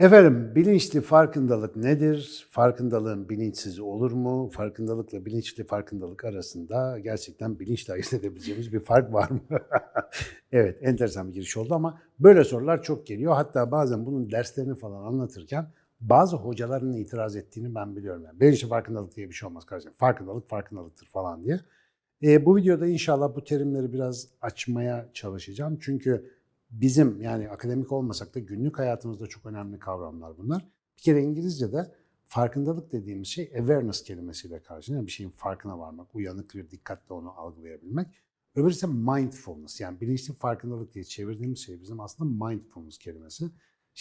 Efendim bilinçli farkındalık nedir? Farkındalığın bilinçsiz olur mu? Farkındalıkla bilinçli farkındalık arasında gerçekten bilinçle ayırt edebileceğimiz bir fark var mı? evet enteresan bir giriş oldu ama böyle sorular çok geliyor. Hatta bazen bunun derslerini falan anlatırken bazı hocaların itiraz ettiğini ben biliyorum. Yani bilinçli farkındalık diye bir şey olmaz kardeşim. Farkındalık farkındalıktır falan diye. E, bu videoda inşallah bu terimleri biraz açmaya çalışacağım. Çünkü bizim yani akademik olmasak da günlük hayatımızda çok önemli kavramlar bunlar. Bir kere İngilizce'de farkındalık dediğimiz şey awareness kelimesiyle karşılıyor. Bir şeyin farkına varmak, uyanık bir dikkatle onu algılayabilmek. Öbürü ise mindfulness yani bilinçli farkındalık diye çevirdiğimiz şey bizim aslında mindfulness kelimesi.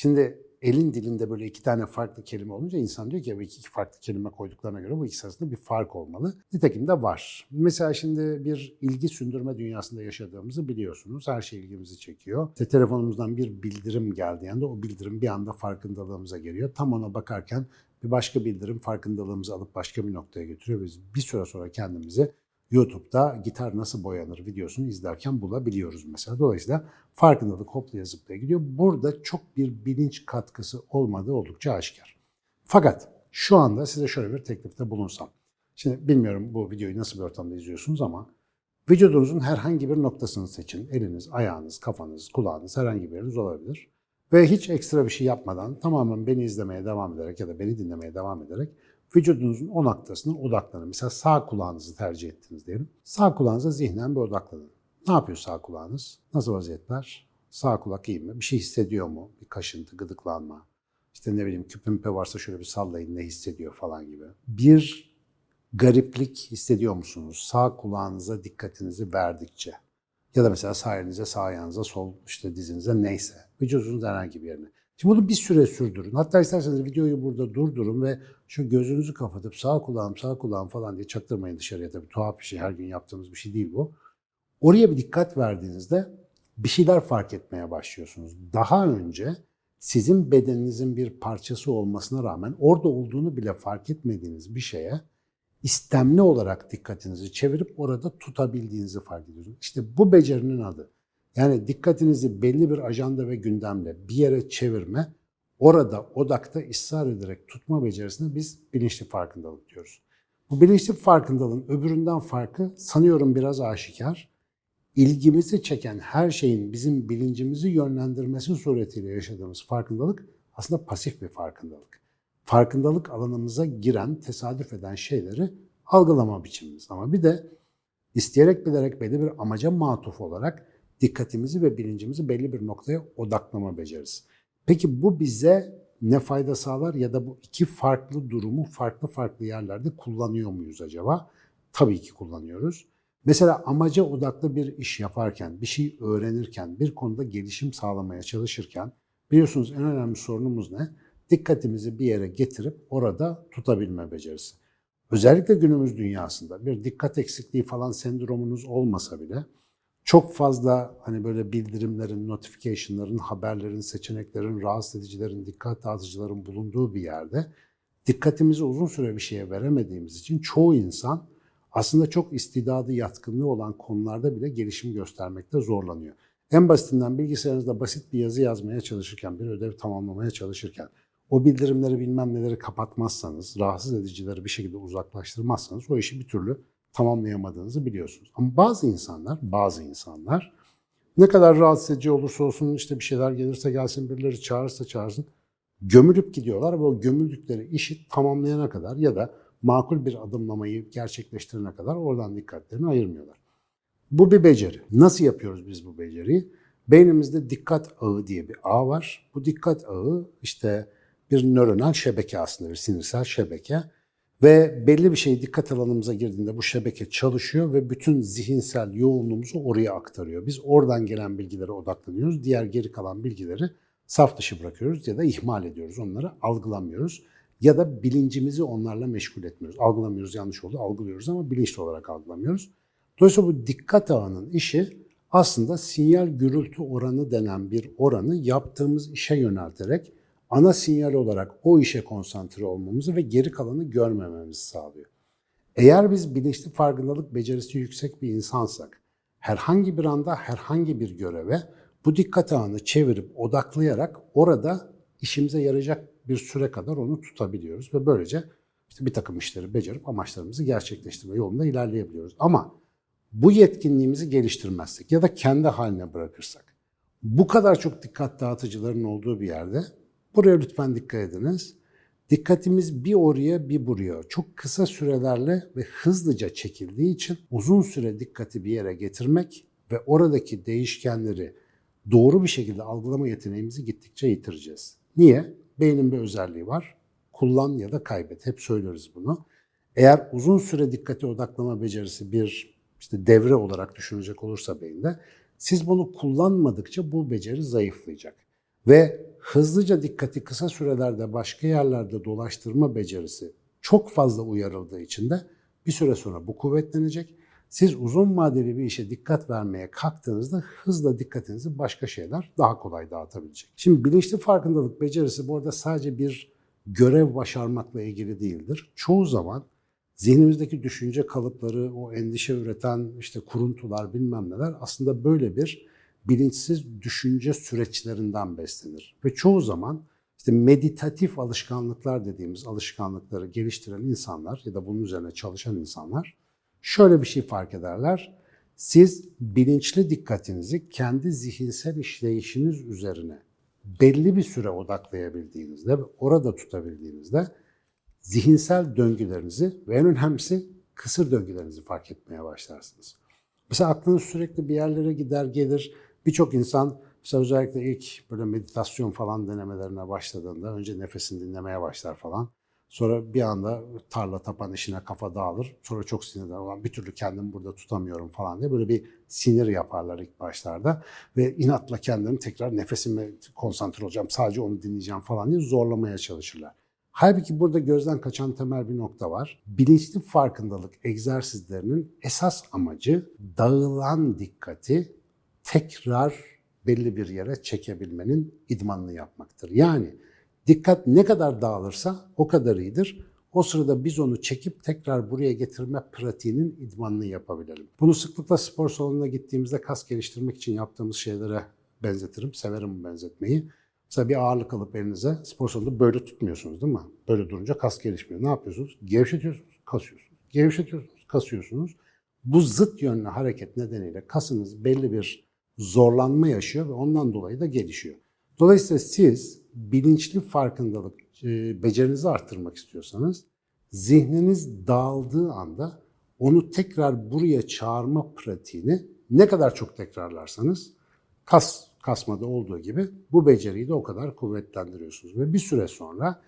Şimdi elin dilinde böyle iki tane farklı kelime olunca insan diyor ki bu iki farklı kelime koyduklarına göre bu ikisi arasında bir fark olmalı. Nitekim de var. Mesela şimdi bir ilgi sündürme dünyasında yaşadığımızı biliyorsunuz. Her şey ilgimizi çekiyor. İşte telefonumuzdan bir bildirim geldiğinde yani o bildirim bir anda farkındalığımıza geliyor. Tam ona bakarken bir başka bildirim farkındalığımızı alıp başka bir noktaya götürüyor. Biz bir süre sonra kendimizi YouTube'da gitar nasıl boyanır videosunu izlerken bulabiliyoruz mesela. Dolayısıyla farkındalık hoplaya zıplaya gidiyor. Burada çok bir bilinç katkısı olmadığı oldukça aşikar. Fakat şu anda size şöyle bir teklifte bulunsam. Şimdi bilmiyorum bu videoyu nasıl bir ortamda izliyorsunuz ama vücudunuzun herhangi bir noktasını seçin. Eliniz, ayağınız, kafanız, kulağınız herhangi bir yeriniz olabilir. Ve hiç ekstra bir şey yapmadan tamamen beni izlemeye devam ederek ya da beni dinlemeye devam ederek vücudunuzun o noktasına odaklanın. Mesela sağ kulağınızı tercih ettiniz diyelim. Sağ kulağınıza zihnen bir odaklanın. Ne yapıyor sağ kulağınız? Nasıl vaziyetler? Sağ kulak iyi mi? Bir şey hissediyor mu? Bir kaşıntı, gıdıklanma. İşte ne bileyim küpümpe varsa şöyle bir sallayın ne hissediyor falan gibi. Bir gariplik hissediyor musunuz? Sağ kulağınıza dikkatinizi verdikçe. Ya da mesela sağ elinize, sağ ayağınıza, sol işte dizinize neyse. Vücudunuzun herhangi bir yerine. Şimdi bunu bir süre sürdürün. Hatta isterseniz videoyu burada durdurun ve şu gözünüzü kapatıp sağ kulağım, sağ kulağım falan diye çaktırmayın dışarıya. Tabii tuhaf bir şey, her gün yaptığımız bir şey değil bu. Oraya bir dikkat verdiğinizde bir şeyler fark etmeye başlıyorsunuz. Daha önce sizin bedeninizin bir parçası olmasına rağmen orada olduğunu bile fark etmediğiniz bir şeye istemli olarak dikkatinizi çevirip orada tutabildiğinizi fark ediyorsunuz. İşte bu becerinin adı. Yani dikkatinizi belli bir ajanda ve gündemle bir yere çevirme, orada odakta ısrar ederek tutma becerisine biz bilinçli farkındalık diyoruz. Bu bilinçli farkındalığın öbüründen farkı sanıyorum biraz aşikar. İlgimizi çeken her şeyin bizim bilincimizi yönlendirmesi suretiyle yaşadığımız farkındalık aslında pasif bir farkındalık. Farkındalık alanımıza giren, tesadüf eden şeyleri algılama biçimimiz. Ama bir de isteyerek bilerek belli bir amaca matuf olarak dikkatimizi ve bilincimizi belli bir noktaya odaklama becerisi. Peki bu bize ne fayda sağlar ya da bu iki farklı durumu farklı farklı yerlerde kullanıyor muyuz acaba? Tabii ki kullanıyoruz. Mesela amaca odaklı bir iş yaparken, bir şey öğrenirken, bir konuda gelişim sağlamaya çalışırken biliyorsunuz en önemli sorunumuz ne? Dikkatimizi bir yere getirip orada tutabilme becerisi. Özellikle günümüz dünyasında bir dikkat eksikliği falan sendromunuz olmasa bile çok fazla hani böyle bildirimlerin, notification'ların, haberlerin, seçeneklerin, rahatsız edicilerin, dikkat dağıtıcıların bulunduğu bir yerde dikkatimizi uzun süre bir şeye veremediğimiz için çoğu insan aslında çok istidadı, yatkınlığı olan konularda bile gelişim göstermekte zorlanıyor. En basitinden bilgisayarınızda basit bir yazı yazmaya çalışırken, bir ödev tamamlamaya çalışırken o bildirimleri bilmem neleri kapatmazsanız, rahatsız edicileri bir şekilde uzaklaştırmazsanız o işi bir türlü tamamlayamadığınızı biliyorsunuz. Ama bazı insanlar, bazı insanlar ne kadar rahatsız edici olursa olsun işte bir şeyler gelirse gelsin, birileri çağırırsa çağırsın gömülüp gidiyorlar ve o gömüldükleri işi tamamlayana kadar ya da makul bir adımlamayı gerçekleştirene kadar oradan dikkatlerini ayırmıyorlar. Bu bir beceri. Nasıl yapıyoruz biz bu beceriyi? Beynimizde dikkat ağı diye bir ağ var. Bu dikkat ağı işte bir nöronal şebeke aslında bir sinirsel şebeke. Ve belli bir şey dikkat alanımıza girdiğinde bu şebeke çalışıyor ve bütün zihinsel yoğunluğumuzu oraya aktarıyor. Biz oradan gelen bilgilere odaklanıyoruz. Diğer geri kalan bilgileri saf dışı bırakıyoruz ya da ihmal ediyoruz. Onları algılamıyoruz ya da bilincimizi onlarla meşgul etmiyoruz. Algılamıyoruz yanlış oldu, algılıyoruz ama bilinçli olarak algılamıyoruz. Dolayısıyla bu dikkat ağının işi aslında sinyal gürültü oranı denen bir oranı yaptığımız işe yönelterek ana sinyal olarak o işe konsantre olmamızı ve geri kalanı görmememizi sağlıyor. Eğer biz bilinçli farkındalık becerisi yüksek bir insansak, herhangi bir anda herhangi bir göreve bu dikkat ağını çevirip odaklayarak orada işimize yarayacak bir süre kadar onu tutabiliyoruz ve böylece işte bir takım işleri becerip amaçlarımızı gerçekleştirme yolunda ilerleyebiliyoruz. Ama bu yetkinliğimizi geliştirmezsek ya da kendi haline bırakırsak, bu kadar çok dikkat dağıtıcıların olduğu bir yerde buraya lütfen dikkat ediniz. Dikkatimiz bir oraya bir buraya çok kısa sürelerle ve hızlıca çekildiği için uzun süre dikkati bir yere getirmek ve oradaki değişkenleri doğru bir şekilde algılama yeteneğimizi gittikçe yitireceğiz. Niye? Beynin bir özelliği var. Kullan ya da kaybet. Hep söyleriz bunu. Eğer uzun süre dikkate odaklama becerisi bir işte devre olarak düşünecek olursa beyinde siz bunu kullanmadıkça bu beceri zayıflayacak. Ve hızlıca dikkati kısa sürelerde başka yerlerde dolaştırma becerisi çok fazla uyarıldığı için de bir süre sonra bu kuvvetlenecek. Siz uzun vadeli bir işe dikkat vermeye kalktığınızda hızla dikkatinizi başka şeyler daha kolay dağıtabilecek. Şimdi bilinçli farkındalık becerisi bu arada sadece bir görev başarmakla ilgili değildir. Çoğu zaman zihnimizdeki düşünce kalıpları, o endişe üreten işte kuruntular bilmem neler aslında böyle bir bilinçsiz düşünce süreçlerinden beslenir. Ve çoğu zaman işte meditatif alışkanlıklar dediğimiz alışkanlıkları geliştiren insanlar ya da bunun üzerine çalışan insanlar şöyle bir şey fark ederler. Siz bilinçli dikkatinizi kendi zihinsel işleyişiniz üzerine belli bir süre odaklayabildiğinizde ve orada tutabildiğinizde zihinsel döngülerinizi ve en önemlisi kısır döngülerinizi fark etmeye başlarsınız. Mesela aklınız sürekli bir yerlere gider gelir. Birçok insan mesela özellikle ilk böyle meditasyon falan denemelerine başladığında önce nefesini dinlemeye başlar falan. Sonra bir anda tarla tapan işine kafa dağılır. Sonra çok sinirler olan bir türlü kendimi burada tutamıyorum falan diye böyle bir sinir yaparlar ilk başlarda. Ve inatla kendini tekrar nefesime konsantre olacağım, sadece onu dinleyeceğim falan diye zorlamaya çalışırlar. Halbuki burada gözden kaçan temel bir nokta var. Bilinçli farkındalık egzersizlerinin esas amacı dağılan dikkati tekrar belli bir yere çekebilmenin idmanını yapmaktır. Yani dikkat ne kadar dağılırsa o kadar iyidir. O sırada biz onu çekip tekrar buraya getirme pratiğinin idmanını yapabilelim. Bunu sıklıkla spor salonuna gittiğimizde kas geliştirmek için yaptığımız şeylere benzetirim. Severim benzetmeyi. Mesela bir ağırlık alıp elinize spor salonunda böyle tutmuyorsunuz değil mi? Böyle durunca kas gelişmiyor. Ne yapıyorsunuz? Gevşetiyorsunuz, kasıyorsunuz. Gevşetiyorsunuz, kasıyorsunuz. Bu zıt yönlü hareket nedeniyle kasınız belli bir zorlanma yaşıyor ve ondan dolayı da gelişiyor. Dolayısıyla siz bilinçli farkındalık e, becerinizi arttırmak istiyorsanız zihniniz dağıldığı anda onu tekrar buraya çağırma pratiğini ne kadar çok tekrarlarsanız kas kasmada olduğu gibi bu beceriyi de o kadar kuvvetlendiriyorsunuz. Ve bir süre sonra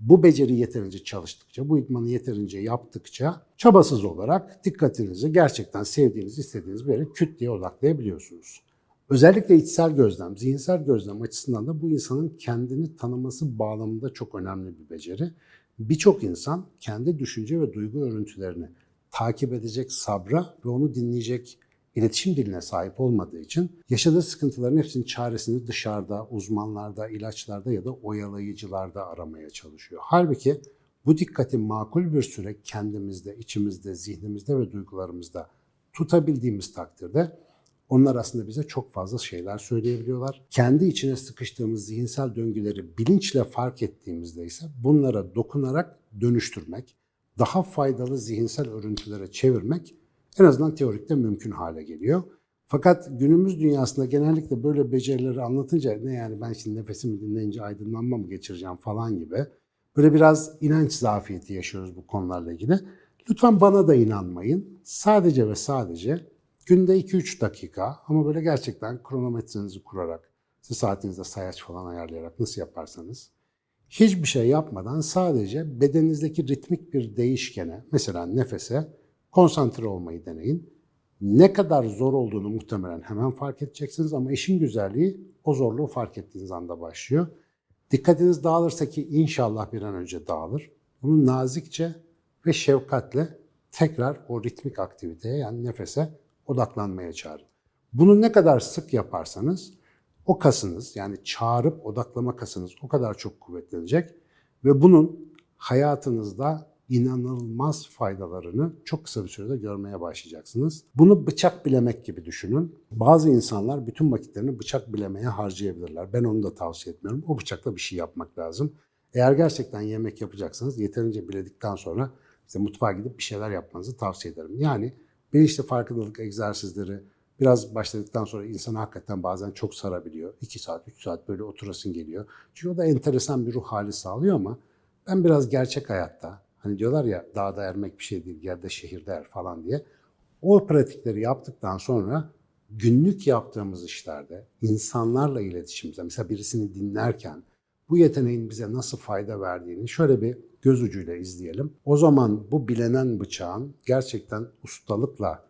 bu beceri yeterince çalıştıkça, bu idmanı yeterince yaptıkça çabasız olarak dikkatinizi gerçekten sevdiğiniz, istediğiniz bir yere küt diye odaklayabiliyorsunuz. Özellikle içsel gözlem, zihinsel gözlem açısından da bu insanın kendini tanıması bağlamında çok önemli bir beceri. Birçok insan kendi düşünce ve duygu örüntülerini takip edecek sabra ve onu dinleyecek iletişim diline sahip olmadığı için yaşadığı sıkıntıların hepsinin çaresini dışarıda, uzmanlarda, ilaçlarda ya da oyalayıcılarda aramaya çalışıyor. Halbuki bu dikkati makul bir süre kendimizde, içimizde, zihnimizde ve duygularımızda tutabildiğimiz takdirde onlar aslında bize çok fazla şeyler söyleyebiliyorlar. Kendi içine sıkıştığımız zihinsel döngüleri bilinçle fark ettiğimizde ise bunlara dokunarak dönüştürmek, daha faydalı zihinsel örüntülere çevirmek en azından teorikte mümkün hale geliyor. Fakat günümüz dünyasında genellikle böyle becerileri anlatınca ne yani ben şimdi nefesimi dinleyince aydınlanma mı geçireceğim falan gibi böyle biraz inanç zafiyeti yaşıyoruz bu konularla ilgili. Lütfen bana da inanmayın. Sadece ve sadece günde 2-3 dakika ama böyle gerçekten kronometrenizi kurarak, siz saatinizde sayaç falan ayarlayarak nasıl yaparsanız hiçbir şey yapmadan sadece bedeninizdeki ritmik bir değişkene, mesela nefese konsantre olmayı deneyin. Ne kadar zor olduğunu muhtemelen hemen fark edeceksiniz ama işin güzelliği o zorluğu fark ettiğiniz anda başlıyor. Dikkatiniz dağılırsa ki inşallah bir an önce dağılır. Bunu nazikçe ve şefkatle tekrar o ritmik aktiviteye yani nefese odaklanmaya çağırın. Bunu ne kadar sık yaparsanız o kasınız yani çağırıp odaklama kasınız o kadar çok kuvvetlenecek ve bunun hayatınızda inanılmaz faydalarını çok kısa bir sürede görmeye başlayacaksınız. Bunu bıçak bilemek gibi düşünün. Bazı insanlar bütün vakitlerini bıçak bilemeye harcayabilirler. Ben onu da tavsiye etmiyorum. O bıçakla bir şey yapmak lazım. Eğer gerçekten yemek yapacaksanız yeterince biledikten sonra işte mutfağa gidip bir şeyler yapmanızı tavsiye ederim. Yani bilinçli farkındalık egzersizleri biraz başladıktan sonra insan hakikaten bazen çok sarabiliyor. 2 saat, 3 saat böyle oturasın geliyor. Çünkü o da enteresan bir ruh hali sağlıyor ama ben biraz gerçek hayatta hani diyorlar ya dağda ermek bir şey değil, yerde şehirde er falan diye. O pratikleri yaptıktan sonra günlük yaptığımız işlerde insanlarla iletişimimizde mesela birisini dinlerken bu yeteneğin bize nasıl fayda verdiğini şöyle bir göz ucuyla izleyelim. O zaman bu bilenen bıçağın gerçekten ustalıkla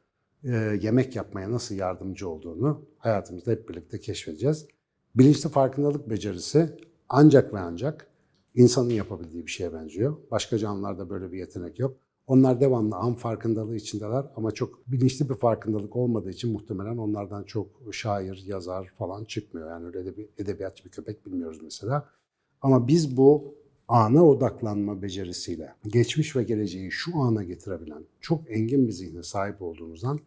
e, yemek yapmaya nasıl yardımcı olduğunu hayatımızda hep birlikte keşfedeceğiz. Bilinçli farkındalık becerisi ancak ve ancak insanın yapabildiği bir şeye benziyor. Başka canlılarda böyle bir yetenek yok. Onlar devamlı an farkındalığı içindeler ama çok bilinçli bir farkındalık olmadığı için muhtemelen onlardan çok şair, yazar falan çıkmıyor. Yani öyle de bir edebiyatçı bir köpek bilmiyoruz mesela. Ama biz bu ana odaklanma becerisiyle geçmiş ve geleceği şu ana getirebilen çok engin bir zihne sahip olduğumuzdan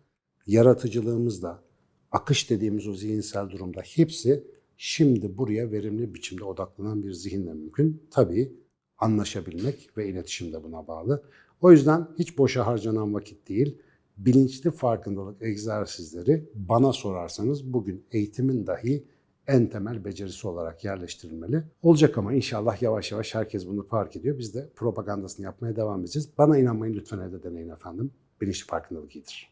yaratıcılığımızla akış dediğimiz o zihinsel durumda hepsi şimdi buraya verimli biçimde odaklanan bir zihinle mümkün. Tabii anlaşabilmek ve iletişim de buna bağlı. O yüzden hiç boşa harcanan vakit değil, bilinçli farkındalık egzersizleri bana sorarsanız bugün eğitimin dahi en temel becerisi olarak yerleştirilmeli. Olacak ama inşallah yavaş yavaş herkes bunu fark ediyor. Biz de propagandasını yapmaya devam edeceğiz. Bana inanmayın lütfen evde deneyin efendim. Bilinçli farkındalık iyidir.